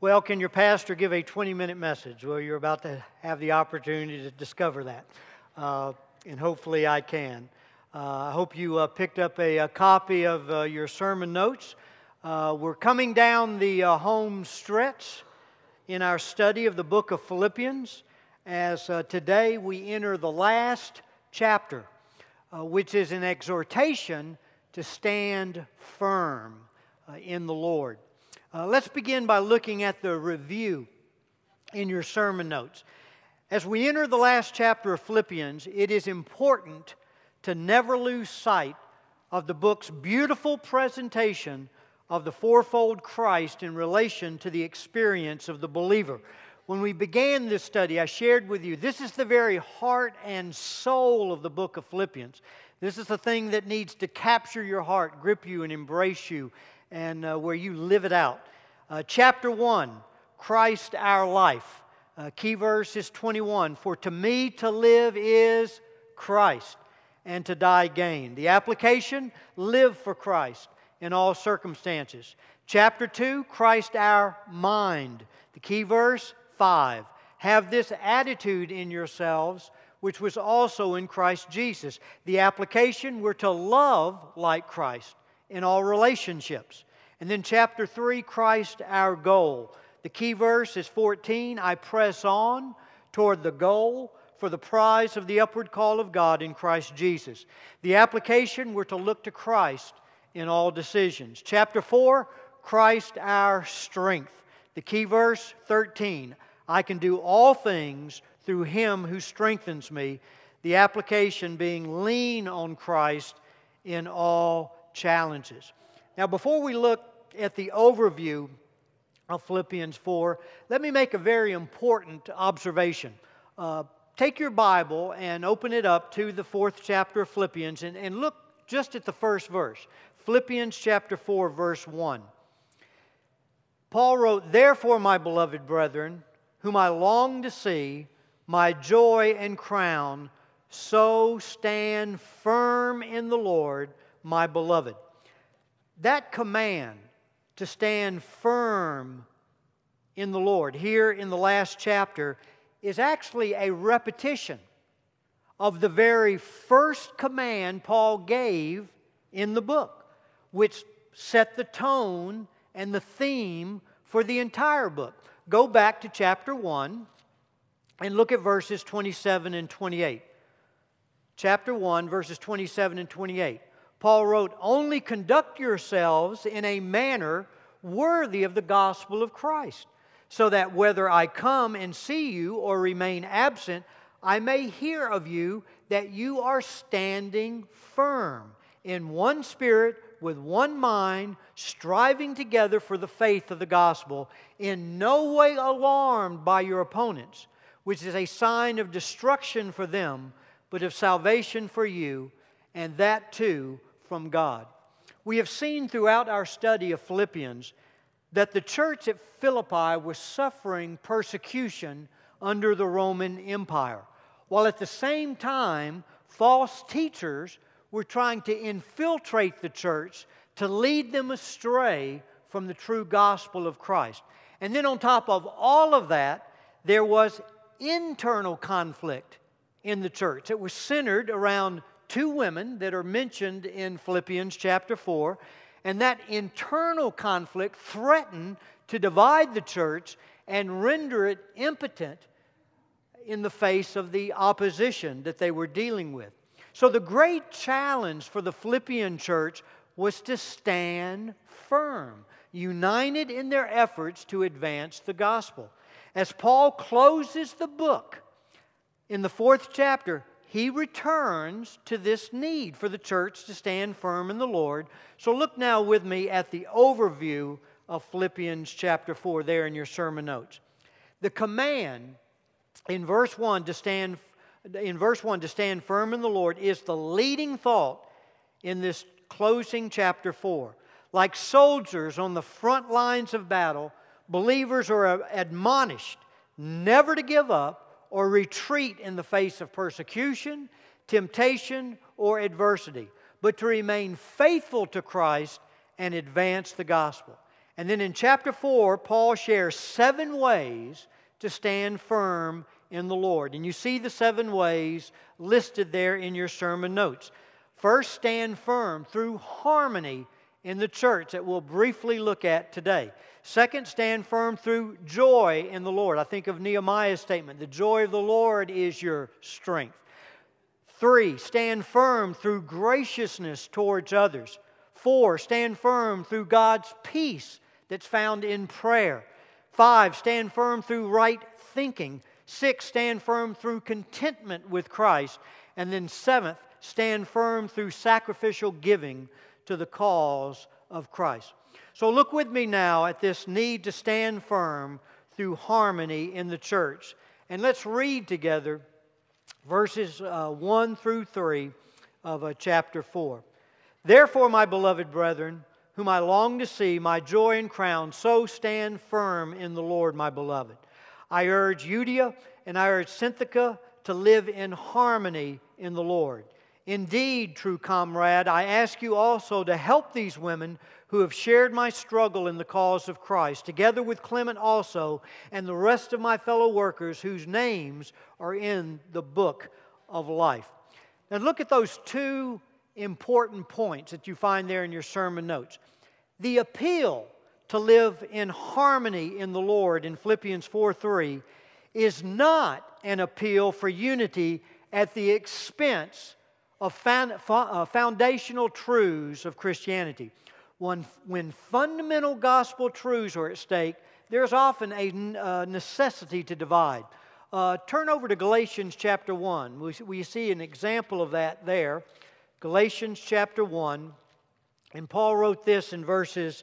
Well, can your pastor give a 20 minute message? Well, you're about to have the opportunity to discover that. Uh, and hopefully I can. Uh, I hope you uh, picked up a, a copy of uh, your sermon notes. Uh, we're coming down the uh, home stretch in our study of the book of Philippians as today we enter the last chapter, which is an exhortation to stand firm in the Lord. Uh, let's begin by looking at the review in your sermon notes. As we enter the last chapter of Philippians, it is important to never lose sight of the book's beautiful presentation of the fourfold Christ in relation to the experience of the believer. When we began this study, I shared with you this is the very heart and soul of the book of Philippians. This is the thing that needs to capture your heart, grip you, and embrace you and uh, where you live it out. Uh, chapter 1, Christ our life. Uh, key verse is 21 For to me to live is Christ, and to die gain. The application live for Christ in all circumstances. Chapter 2, Christ our mind. The key verse 5 Have this attitude in yourselves which was also in Christ Jesus. The application, we're to love like Christ in all relationships. And then chapter 3, Christ our goal. The key verse is 14 I press on toward the goal for the prize of the upward call of God in Christ Jesus. The application, we're to look to Christ in all decisions. Chapter 4, Christ our strength. The key verse 13 I can do all things through him who strengthens me. The application being lean on Christ in all challenges. Now, before we look at the overview of Philippians 4, let me make a very important observation. Uh, take your Bible and open it up to the fourth chapter of Philippians and, and look just at the first verse. Philippians chapter 4, verse 1. Paul wrote, Therefore, my beloved brethren, whom I long to see, my joy and crown, so stand firm in the Lord, my beloved. That command to stand firm in the Lord here in the last chapter is actually a repetition of the very first command Paul gave in the book, which set the tone and the theme for the entire book. Go back to chapter 1 and look at verses 27 and 28. Chapter 1, verses 27 and 28. Paul wrote, Only conduct yourselves in a manner worthy of the gospel of Christ, so that whether I come and see you or remain absent, I may hear of you that you are standing firm in one spirit, with one mind, striving together for the faith of the gospel, in no way alarmed by your opponents, which is a sign of destruction for them, but of salvation for you, and that too from God. We have seen throughout our study of Philippians that the church at Philippi was suffering persecution under the Roman Empire, while at the same time, false teachers were trying to infiltrate the church to lead them astray from the true gospel of Christ. And then, on top of all of that, there was internal conflict in the church. It was centered around two women that are mentioned in Philippians chapter 4, and that internal conflict threatened to divide the church and render it impotent in the face of the opposition that they were dealing with. So, the great challenge for the Philippian church was to stand firm, united in their efforts to advance the gospel. As Paul closes the book in the fourth chapter, he returns to this need for the church to stand firm in the Lord. So look now with me at the overview of Philippians chapter 4 there in your sermon notes. The command in verse 1 to stand in verse 1 to stand firm in the Lord is the leading thought in this closing chapter 4. Like soldiers on the front lines of battle, believers are admonished never to give up or retreat in the face of persecution, temptation, or adversity, but to remain faithful to Christ and advance the gospel. And then in chapter 4, Paul shares seven ways to stand firm in the Lord. And you see the seven ways listed there in your sermon notes. First, stand firm through harmony in the church that we'll briefly look at today. Second, stand firm through joy in the Lord. I think of Nehemiah's statement the joy of the Lord is your strength. Three, stand firm through graciousness towards others. Four, stand firm through God's peace that's found in prayer. Five, stand firm through right thinking. Six, stand firm through contentment with Christ. And then seventh, stand firm through sacrificial giving to the cause of Christ. So look with me now at this need to stand firm through harmony in the church. And let's read together verses uh, 1 through 3 of uh, chapter 4. Therefore, my beloved brethren, whom I long to see, my joy and crown, so stand firm in the Lord, my beloved. I urge Euodia and I urge Syntyche to live in harmony in the Lord. Indeed, true comrade, I ask you also to help these women who have shared my struggle in the cause of Christ, together with Clement also, and the rest of my fellow workers whose names are in the book of life. Now, look at those two important points that you find there in your sermon notes. The appeal to live in harmony in the Lord in Philippians 4 3 is not an appeal for unity at the expense of foundational truths of Christianity. When, when fundamental gospel truths are at stake, there's often a necessity to divide. Uh, turn over to Galatians chapter 1. We, we see an example of that there. Galatians chapter 1. And Paul wrote this in verses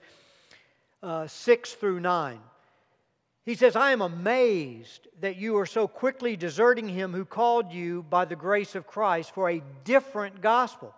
uh, 6 through 9. He says, I am amazed that you are so quickly deserting him who called you by the grace of Christ for a different gospel,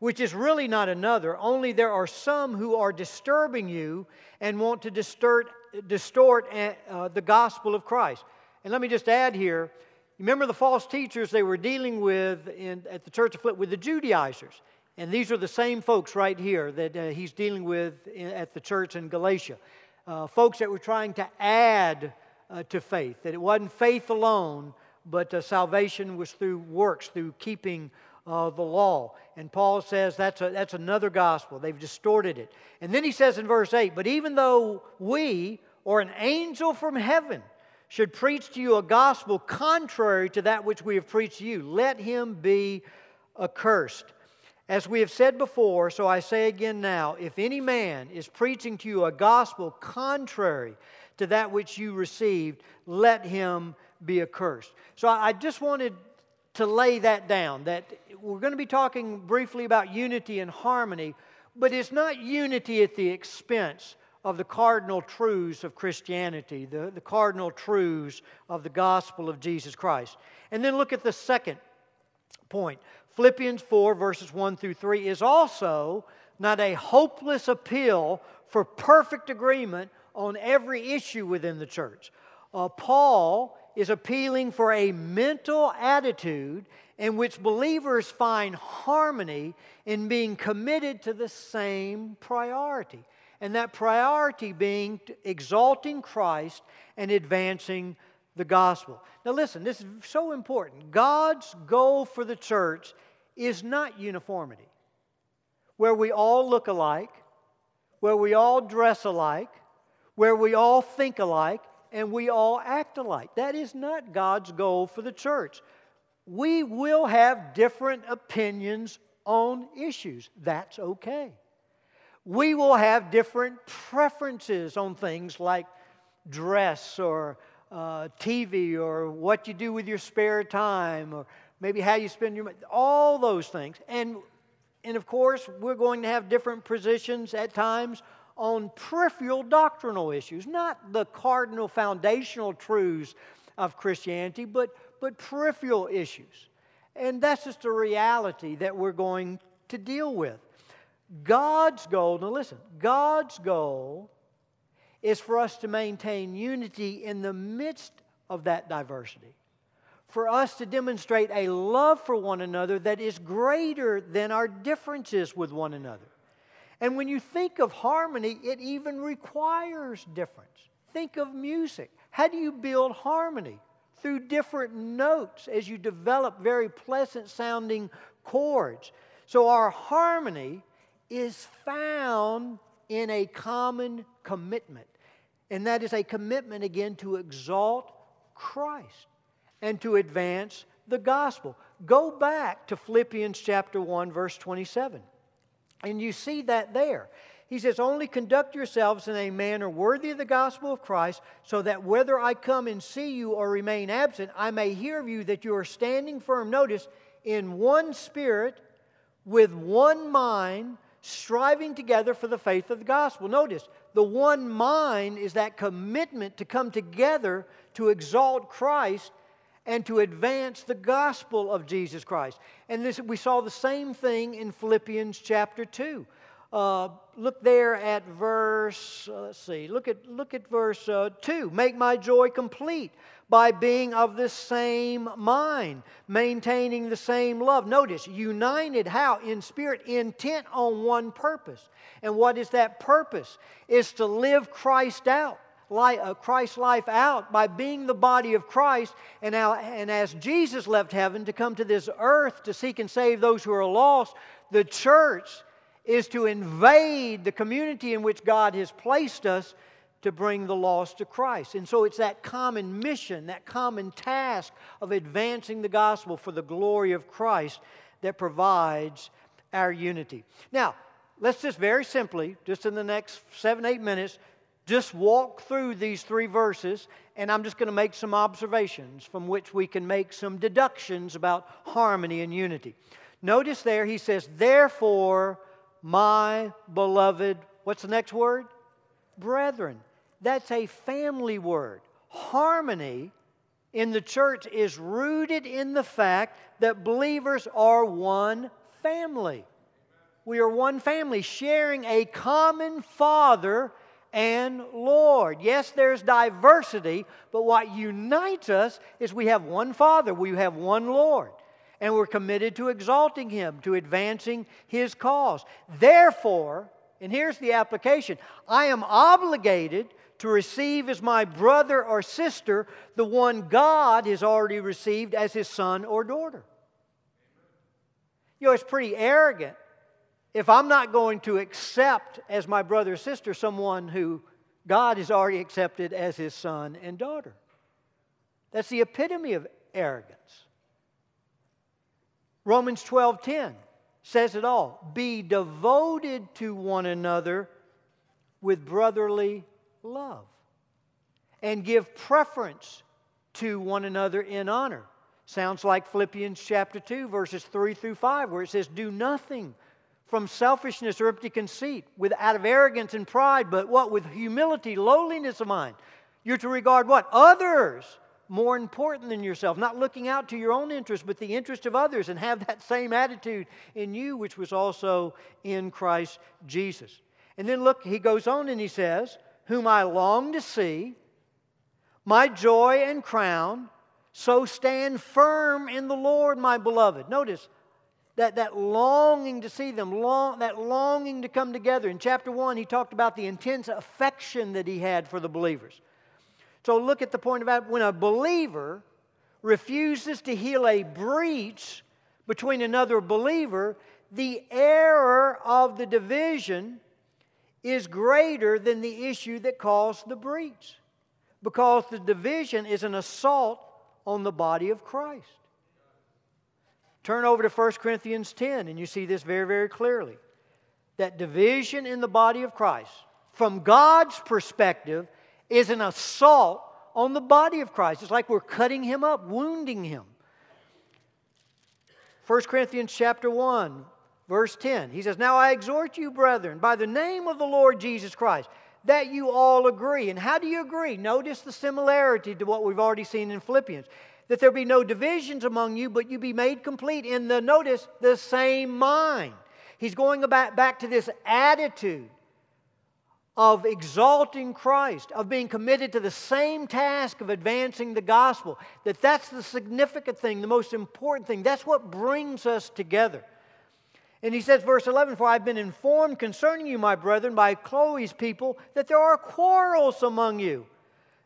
which is really not another, only there are some who are disturbing you and want to distort, distort uh, the gospel of Christ. And let me just add here remember the false teachers they were dealing with in, at the church of Philip with the Judaizers. And these are the same folks right here that uh, he's dealing with in, at the church in Galatia uh, folks that were trying to add uh, to faith, that it wasn't faith alone, but uh, salvation was through works, through keeping uh, the law. And Paul says that's, a, that's another gospel. They've distorted it. And then he says in verse 8, But even though we or an angel from heaven should preach to you a gospel contrary to that which we have preached to you, let him be accursed. As we have said before, so I say again now if any man is preaching to you a gospel contrary to that which you received, let him be accursed. So I just wanted to lay that down that we're going to be talking briefly about unity and harmony, but it's not unity at the expense of the cardinal truths of Christianity, the, the cardinal truths of the gospel of Jesus Christ. And then look at the second point Philippians 4, verses 1 through 3, is also not a hopeless appeal for perfect agreement on every issue within the church. Uh, Paul is appealing for a mental attitude in which believers find harmony in being committed to the same priority. And that priority being exalting Christ and advancing the gospel. Now, listen, this is so important. God's goal for the church is not uniformity, where we all look alike, where we all dress alike, where we all think alike, and we all act alike. That is not God's goal for the church. We will have different opinions on issues. That's okay. We will have different preferences on things like dress or uh, TV or what you do with your spare time or maybe how you spend your money, all those things. And, and of course, we're going to have different positions at times on peripheral doctrinal issues, not the cardinal foundational truths of Christianity, but, but peripheral issues. And that's just a reality that we're going to deal with. God's goal, now listen, God's goal is for us to maintain unity in the midst of that diversity. For us to demonstrate a love for one another that is greater than our differences with one another. And when you think of harmony, it even requires difference. Think of music. How do you build harmony? Through different notes as you develop very pleasant sounding chords. So our harmony is found in a common commitment. And that is a commitment, again, to exalt Christ and to advance the gospel. Go back to Philippians chapter 1, verse 27. And you see that there. He says, Only conduct yourselves in a manner worthy of the gospel of Christ, so that whether I come and see you or remain absent, I may hear of you that you are standing firm. Notice, in one spirit, with one mind, striving together for the faith of the gospel. Notice, the one mind is that commitment to come together to exalt Christ and to advance the gospel of Jesus Christ. And this, we saw the same thing in Philippians chapter 2. Uh, look there at verse, uh, let's see, look at, look at verse uh, 2. Make my joy complete by being of the same mind, maintaining the same love. Notice, united how? In spirit, intent on one purpose. And what is that purpose? Is to live Christ out Uh, Christ's life out by being the body of Christ. And, and as Jesus left heaven to come to this earth to seek and save those who are lost, the church is to invade the community in which God has placed us to bring the lost to Christ. And so it's that common mission, that common task of advancing the gospel for the glory of Christ that provides our unity. Now, let's just very simply, just in the next seven, eight minutes, just walk through these three verses, and I'm just going to make some observations from which we can make some deductions about harmony and unity. Notice there, he says, Therefore, my beloved, what's the next word? Brethren. That's a family word. Harmony in the church is rooted in the fact that believers are one family. We are one family sharing a common Father and Lord. Yes, there's diversity, but what unites us is we have one Father, we have one Lord, and we're committed to exalting Him, to advancing His cause. Therefore, and here's the application I am obligated to receive as my brother or sister the one God has already received as His son or daughter. You know, it's pretty arrogant if I'm not going to accept as my brother or sister someone who God has already accepted as his son and daughter. That's the epitome of arrogance. Romans 12:10 says it all. Be devoted to one another with brotherly love and give preference to one another in honor. Sounds like Philippians chapter 2 verses 3 through 5 where it says do nothing from selfishness or empty conceit, with out of arrogance and pride, but what? With humility, lowliness of mind. You're to regard what? Others more important than yourself, not looking out to your own interest, but the interest of others, and have that same attitude in you, which was also in Christ Jesus. And then look, he goes on and he says, Whom I long to see, my joy and crown, so stand firm in the Lord, my beloved. Notice, that, that longing to see them, long, that longing to come together. In chapter 1, he talked about the intense affection that he had for the believers. So look at the point about when a believer refuses to heal a breach between another believer, the error of the division is greater than the issue that caused the breach because the division is an assault on the body of Christ. Turn over to 1 Corinthians 10, and you see this very, very clearly. That division in the body of Christ, from God's perspective, is an assault on the body of Christ. It's like we're cutting him up, wounding him. 1 Corinthians chapter 1, verse 10. He says, Now I exhort you, brethren, by the name of the Lord Jesus Christ, that you all agree. And how do you agree? Notice the similarity to what we've already seen in Philippians that there be no divisions among you, but you be made complete in the, notice, the same mind. He's going about, back to this attitude of exalting Christ, of being committed to the same task of advancing the gospel. That that's the significant thing, the most important thing. That's what brings us together. And he says, verse 11, For I've been informed concerning you, my brethren, by Chloe's people, that there are quarrels among you.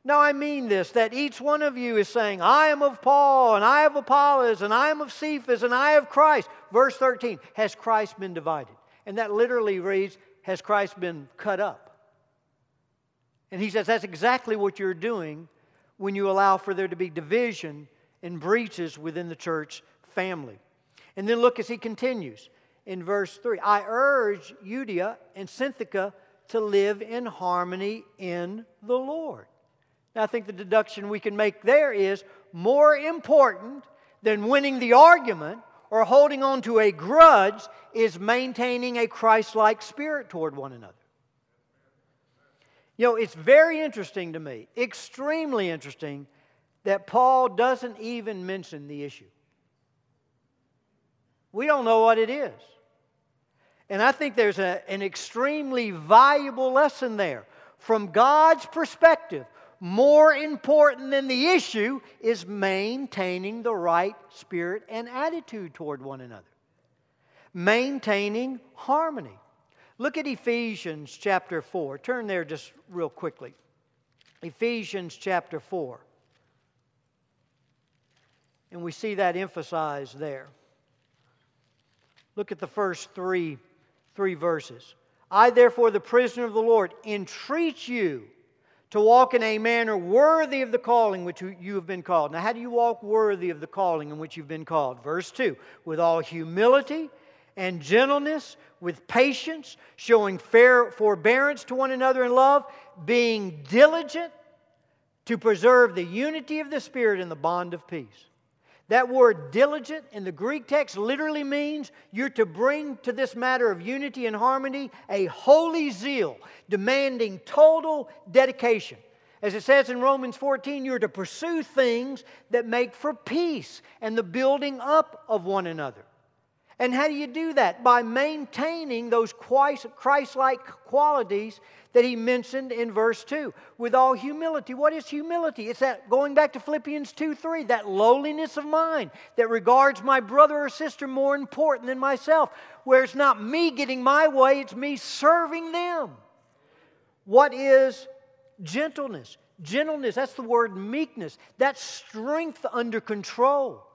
Now I mean this, that each one of you is saying, I am of Paul, and I of Apollos, and I am of Cephas, and I of Christ. Verse 13, has Christ been divided? And that literally reads, has Christ been cut up? And he says that's exactly what you're doing when you allow for there to be division and breaches within the church family. And then look as he continues in verse 3 I urge Euodia and Syntyche to live in harmony in the Lord. I think the deduction we can make there is more important than winning the argument or holding on to a grudge is maintaining a Christ like spirit toward one another. You know, it's very interesting to me, extremely interesting, that Paul doesn't even mention the issue. We don't know what it is. And I think there's a, an extremely valuable lesson there. From God's perspective, more important than the issue is maintaining the right spirit and attitude toward one another, maintaining harmony. Look at Ephesians chapter 4. Turn there just real quickly. Ephesians chapter 4. And we see that emphasized there. Look at the first three three verses. I, therefore, the prisoner of the Lord, entreat you to walk in a manner worthy of the calling which you have been called. Now, how do you walk worthy of the calling in which you've been called? Verse 2 with all humility and gentleness, with patience, showing fair forbearance to one another in love, being diligent to preserve the unity of the Spirit in the bond of peace. That word diligent in the Greek text literally means you're to bring to this matter of unity and harmony a holy zeal, demanding total dedication. As it says in Romans 14, you're to pursue things that make for peace and the building up of one another. And how do you do that? By maintaining those Christ like qualities that he mentioned in verse 2 with all humility. What is humility? It's that going back to Philippians 2 3, that lowliness of mind that regards my brother or sister more important than myself, where it's not me getting my way, it's me serving them. What is gentleness? Gentleness, that's the word meekness. That's strength under control.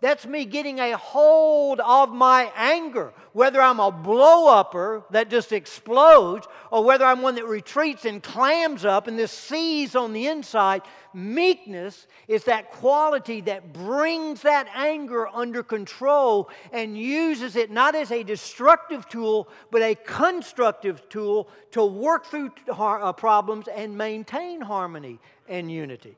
That's me getting a hold of my anger, whether I'm a blow upper that just explodes or whether I'm one that retreats and clams up and this sees on the inside. Meekness is that quality that brings that anger under control and uses it not as a destructive tool, but a constructive tool to work through uh, problems and maintain harmony and unity.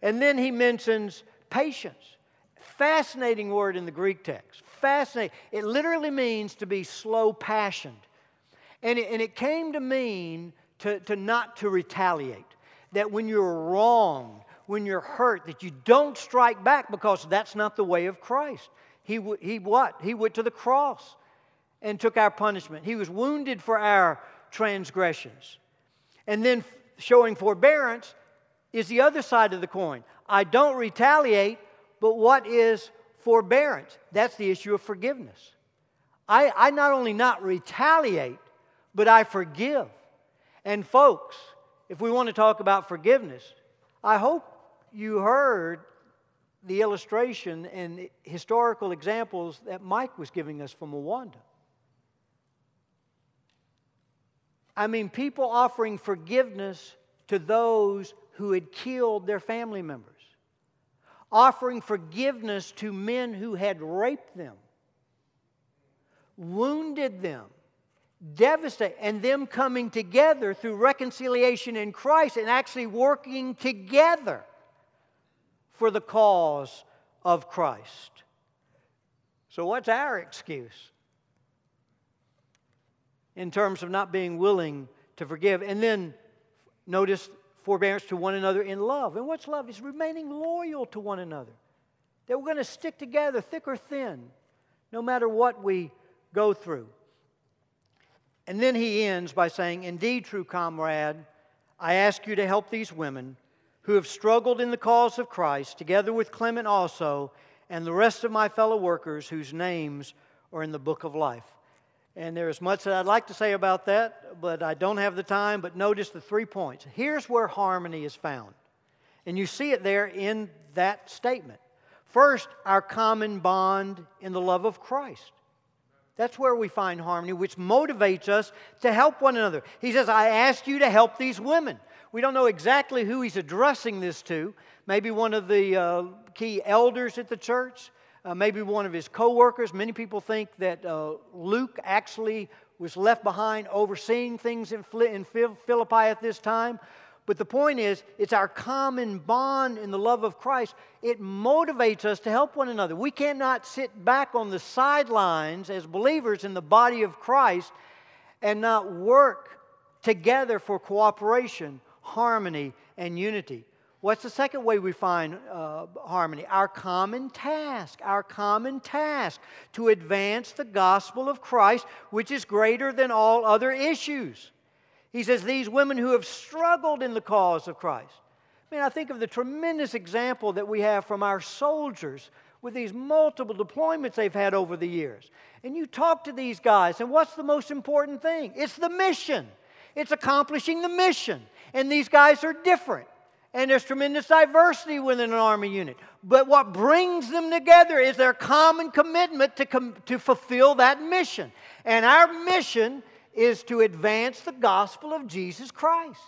And then he mentions patience. Fascinating word in the Greek text. Fascinating. It literally means to be slow passioned. And it, and it came to mean to, to not to retaliate. That when you're wrong, when you're hurt, that you don't strike back because that's not the way of Christ. He, he what? He went to the cross and took our punishment. He was wounded for our transgressions. And then showing forbearance is the other side of the coin. I don't retaliate, but what is forbearance? That's the issue of forgiveness. I, I not only not retaliate, but I forgive. And folks, if we want to talk about forgiveness, I hope you heard the illustration and historical examples that Mike was giving us from Rwanda. I mean, people offering forgiveness to those who had killed their family members offering forgiveness to men who had raped them, wounded them, devastated, and them coming together through reconciliation in Christ and actually working together for the cause of Christ. So, what's our excuse in terms of not being willing to forgive? And then notice forbearance to one another in love. And what's love? Is remaining loyal to one another. That we're going to stick together, thick or thin, no matter what we go through. And then he ends by saying, Indeed, true comrade, I ask you to help these women who have struggled in the cause of Christ, together with Clement also, and the rest of my fellow workers whose names are in the book of life. And there is much that I'd like to say about that, but I don't have the time. But notice the three points. Here's where harmony is found. And you see it there in that statement. First, our common bond in the love of Christ. That's where we find harmony, which motivates us to help one another. He says, I ask you to help these women. We don't know exactly who he's addressing this to. Maybe one of the uh, key elders at the church, uh, maybe one of his co workers. Many people think that uh, Luke actually was left behind overseeing things in, in Philippi at this time. But the point is, it's our common bond in the love of Christ. It motivates us to help one another. We cannot sit back on the sidelines as believers in the body of Christ and not work together for cooperation, harmony, and unity. What's the second way we find uh, harmony? Our common task, our common task to advance the gospel of Christ, which is greater than all other issues. He says, These women who have struggled in the cause of Christ. I mean, I think of the tremendous example that we have from our soldiers with these multiple deployments they've had over the years. And you talk to these guys, and what's the most important thing? It's the mission, it's accomplishing the mission. And these guys are different. And there's tremendous diversity within an Army unit. But what brings them together is their common commitment to, com- to fulfill that mission. And our mission is to advance the gospel of Jesus Christ,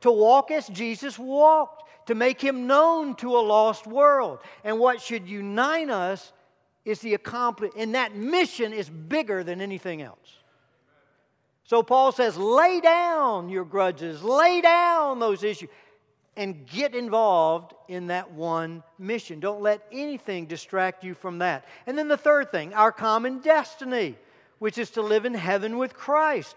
to walk as Jesus walked, to make him known to a lost world. And what should unite us is the accomplish, and that mission is bigger than anything else. So Paul says, lay down your grudges, lay down those issues, and get involved in that one mission. Don't let anything distract you from that. And then the third thing, our common destiny which is to live in heaven with Christ.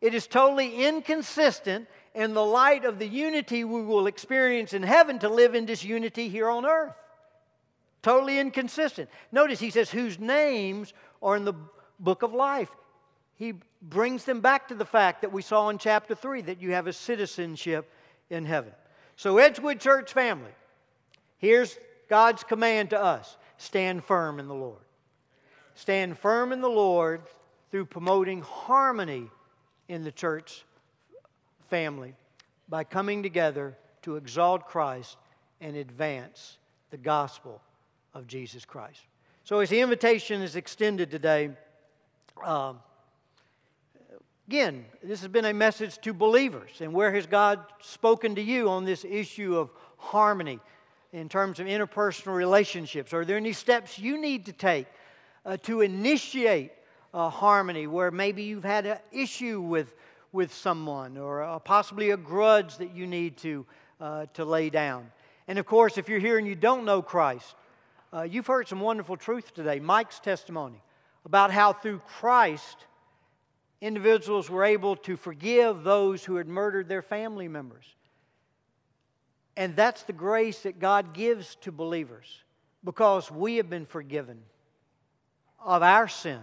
It is totally inconsistent in the light of the unity we will experience in heaven to live in this unity here on earth. Totally inconsistent. Notice he says, whose names are in the book of life. He brings them back to the fact that we saw in chapter 3 that you have a citizenship in heaven. So, Edgewood Church family, here's God's command to us stand firm in the Lord. Stand firm in the Lord through promoting harmony in the church family by coming together to exalt Christ and advance the gospel of Jesus Christ. So, as the invitation is extended today, um, again, this has been a message to believers. And where has God spoken to you on this issue of harmony in terms of interpersonal relationships? Are there any steps you need to take uh, to initiate uh, harmony where maybe you've had an issue with, with someone or uh, possibly a grudge that you need to, uh, to lay down. And of course, if you're here and you don't know Christ, uh, you've heard some wonderful truth today. Mike's testimony about how through Christ, individuals were able to forgive those who had murdered their family members. And that's the grace that God gives to believers because we have been forgiven of our sins.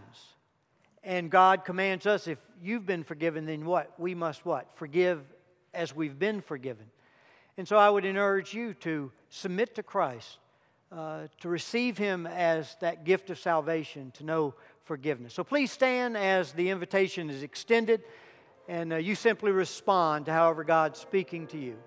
And God commands us, if you've been forgiven, then what? We must what? Forgive as we've been forgiven. And so I would encourage you to submit to Christ, uh, to receive Him as that gift of salvation, to know forgiveness. So please stand as the invitation is extended, and uh, you simply respond to however God's speaking to you.